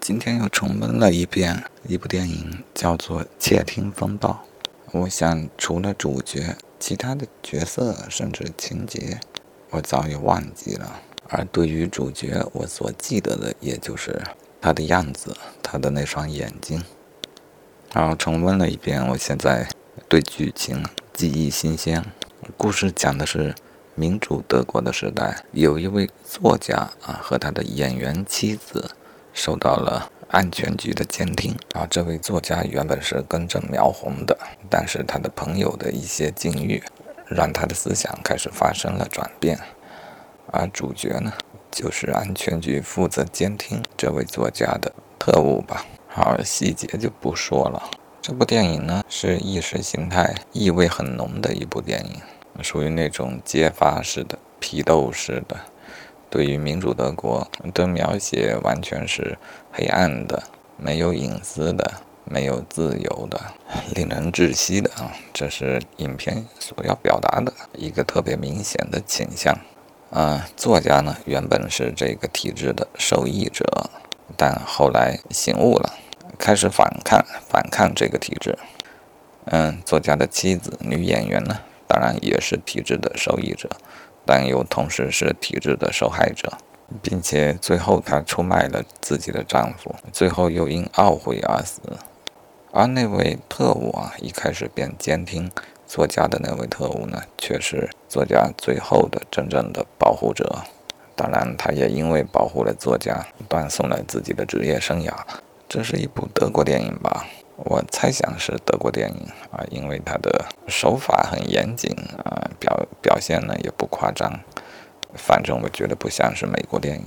今天又重温了一遍一部电影，叫做《窃听风暴》。我想，除了主角，其他的角色甚至情节，我早已忘记了。而对于主角，我所记得的，也就是他的样子，他的那双眼睛。然后重温了一遍，我现在对剧情记忆新鲜。故事讲的是民主德国的时代，有一位作家啊和他的演员妻子受到了安全局的监听啊。这位作家原本是根正苗红的，但是他的朋友的一些境遇，让他的思想开始发生了转变。而主角呢，就是安全局负责监听这位作家的特务吧。好，细节就不说了。这部电影呢，是意识形态意味很浓的一部电影。属于那种揭发式的、批斗式的，对于民主德国的描写完全是黑暗的、没有隐私的、没有自由的、令人窒息的啊！这是影片所要表达的一个特别明显的倾向。啊，作家呢原本是这个体制的受益者，但后来醒悟了，开始反抗，反抗这个体制。嗯，作家的妻子女演员呢？当然也是体制的受益者，但又同时是体制的受害者，并且最后她出卖了自己的丈夫，最后又因懊悔而死。而那位特务啊，一开始便监听作家的那位特务呢，却是作家最后的真正的保护者。当然，他也因为保护了作家，断送了自己的职业生涯。这是一部德国电影吧？我猜想是德国电影啊，因为它的手法很严谨啊，表表现呢也不夸张，反正我觉得不像是美国电影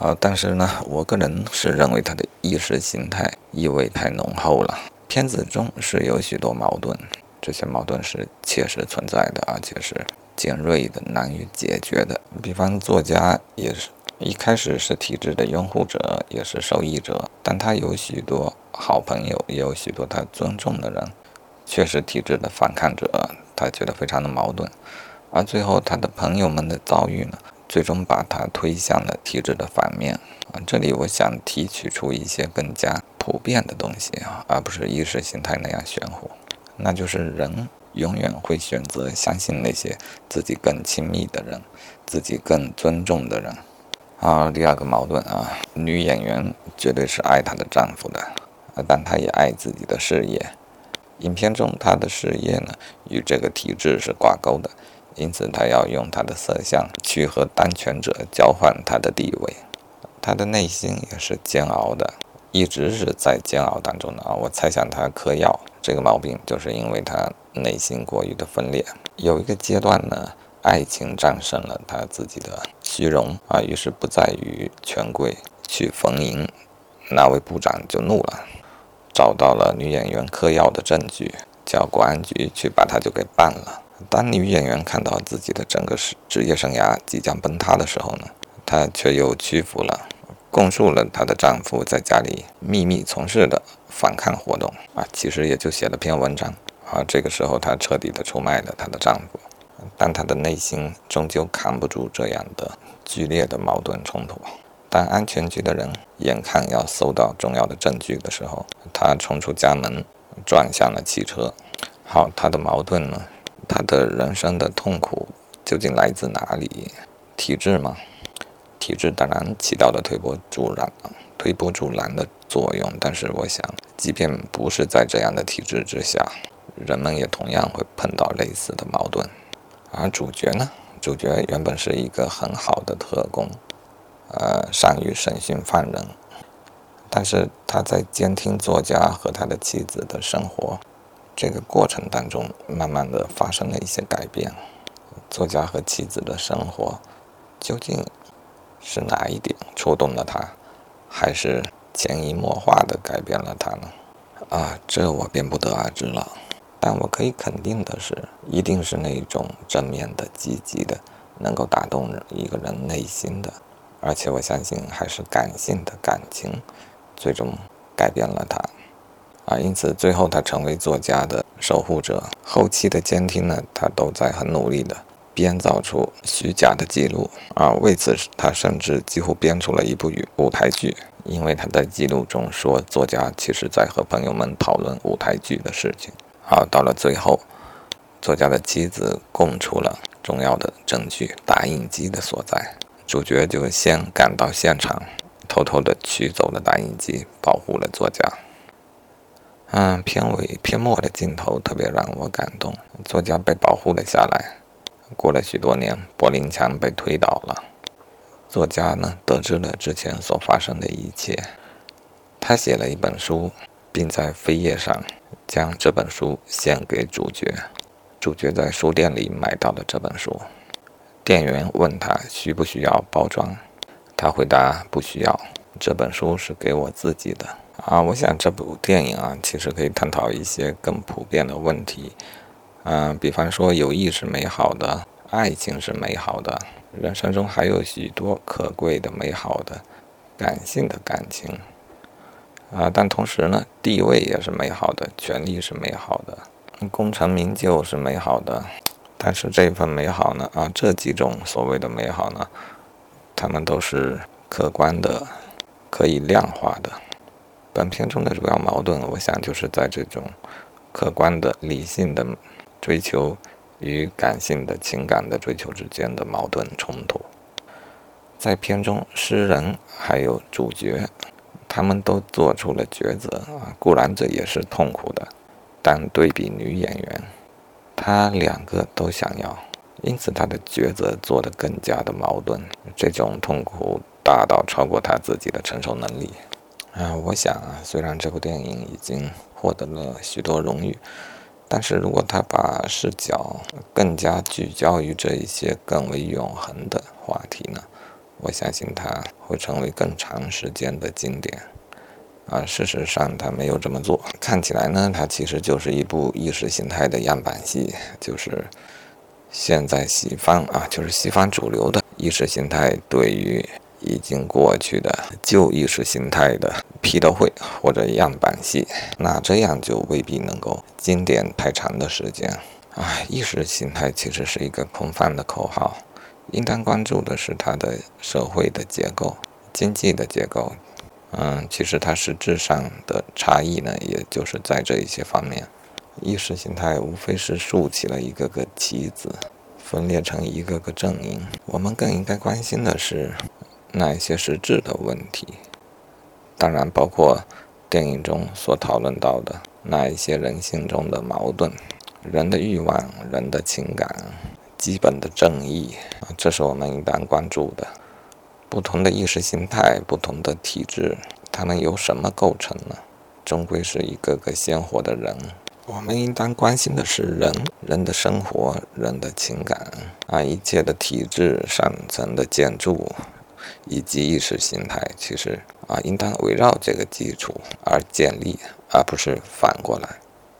啊。但是呢，我个人是认为它的意识形态意味太浓厚了。片子中是有许多矛盾，这些矛盾是切实存在的，而且是尖锐的、难以解决的。比方作家也是一开始是体制的拥护者，也是受益者，但他有许多。好朋友也有许多他尊重的人，却是体制的反抗者，他觉得非常的矛盾。而最后他的朋友们的遭遇呢，最终把他推向了体制的反面。啊，这里我想提取出一些更加普遍的东西啊，而不是意识形态那样玄乎。那就是人永远会选择相信那些自己更亲密的人，自己更尊重的人。啊，第二个矛盾啊，女演员绝对是爱她的丈夫的。但她也爱自己的事业。影片中，她的事业呢与这个体制是挂钩的，因此她要用她的色相去和当权者交换她的地位。她的内心也是煎熬的，一直是在煎熬当中的啊。我猜想她嗑药这个毛病，就是因为她内心过于的分裂。有一个阶段呢，爱情战胜了她自己的虚荣啊，于是不再与权贵去逢迎。那位部长就怒了。找到了女演员嗑药的证据，叫国安局去把她就给办了。当女演员看到自己的整个职职业生涯即将崩塌的时候呢，她却又屈服了，供述了她的丈夫在家里秘密从事的反抗活动啊，其实也就写了篇文章啊。这个时候她彻底的出卖了她的丈夫，但他的内心终究扛不住这样的剧烈的矛盾冲突。当安全局的人眼看要搜到重要的证据的时候，他冲出家门，转向了汽车。好，他的矛盾呢？他的人生的痛苦究竟来自哪里？体制吗？体制当然起到了推波助澜、推波助澜的作用。但是我想，即便不是在这样的体制之下，人们也同样会碰到类似的矛盾。而主角呢？主角原本是一个很好的特工。呃，善于审讯犯人，但是他在监听作家和他的妻子的生活这个过程当中，慢慢的发生了一些改变。作家和妻子的生活究竟是哪一点触动了他，还是潜移默化的改变了他呢？啊，这我便不得而知了。但我可以肯定的是，一定是那种正面的、积极的，能够打动一个人内心的。而且我相信，还是感性的感情，最终改变了他，啊，因此最后他成为作家的守护者。后期的监听呢，他都在很努力的编造出虚假的记录啊。为此，他甚至几乎编出了一部舞台剧，因为他在记录中说，作家其实在和朋友们讨论舞台剧的事情。好，到了最后，作家的妻子供出了重要的证据——打印机的所在。主角就先赶到现场，偷偷的取走了打印机，保护了作家。嗯，片尾片末的镜头特别让我感动，作家被保护了下来。过了许多年，柏林墙被推倒了，作家呢得知了之前所发生的一切，他写了一本书，并在扉页上将这本书献给主角。主角在书店里买到了这本书，店员问他需不需要包装，他回答不需要，这本书是给我自己的。啊，我想这部电影啊，其实可以探讨一些更普遍的问题，嗯，比方说友谊是美好的，爱情是美好的，人生中还有许多可贵的、美好的、感性的感情，啊，但同时呢，地位也是美好的，权力是美好的，功成名就是美好的，但是这份美好呢，啊，这几种所谓的美好呢，他们都是客观的，可以量化的。本片中的主要矛盾，我想就是在这种客观的、理性的追求与感性的情感的追求之间的矛盾冲突。在片中，诗人还有主角，他们都做出了抉择啊，固然这也是痛苦的，但对比女演员，她两个都想要，因此她的抉择做得更加的矛盾，这种痛苦大到超过她自己的承受能力。啊，我想啊，虽然这部电影已经获得了许多荣誉，但是如果他把视角更加聚焦于这一些更为永恒的话题呢，我相信它会成为更长时间的经典。啊，事实上他没有这么做，看起来呢，它其实就是一部意识形态的样板戏，就是现在西方啊，就是西方主流的意识形态对于。已经过去的旧意识形态的批斗会或者样板戏，那这样就未必能够经典太长的时间。啊，意识形态其实是一个空泛的口号，应当关注的是它的社会的结构、经济的结构。嗯，其实它实质上的差异呢，也就是在这一些方面。意识形态无非是竖起了一个个旗子，分裂成一个个阵营。我们更应该关心的是。那一些实质的问题，当然包括电影中所讨论到的那一些人性中的矛盾、人的欲望、人的情感、基本的正义啊，这是我们应当关注的。不同的意识形态、不同的体制，它们由什么构成呢？终归是一个个鲜活的人。我们应当关心的是人、人的生活、人的情感啊，一切的体制上层的建筑。以及意识形态，其实啊，应当围绕这个基础而建立，而不是反过来。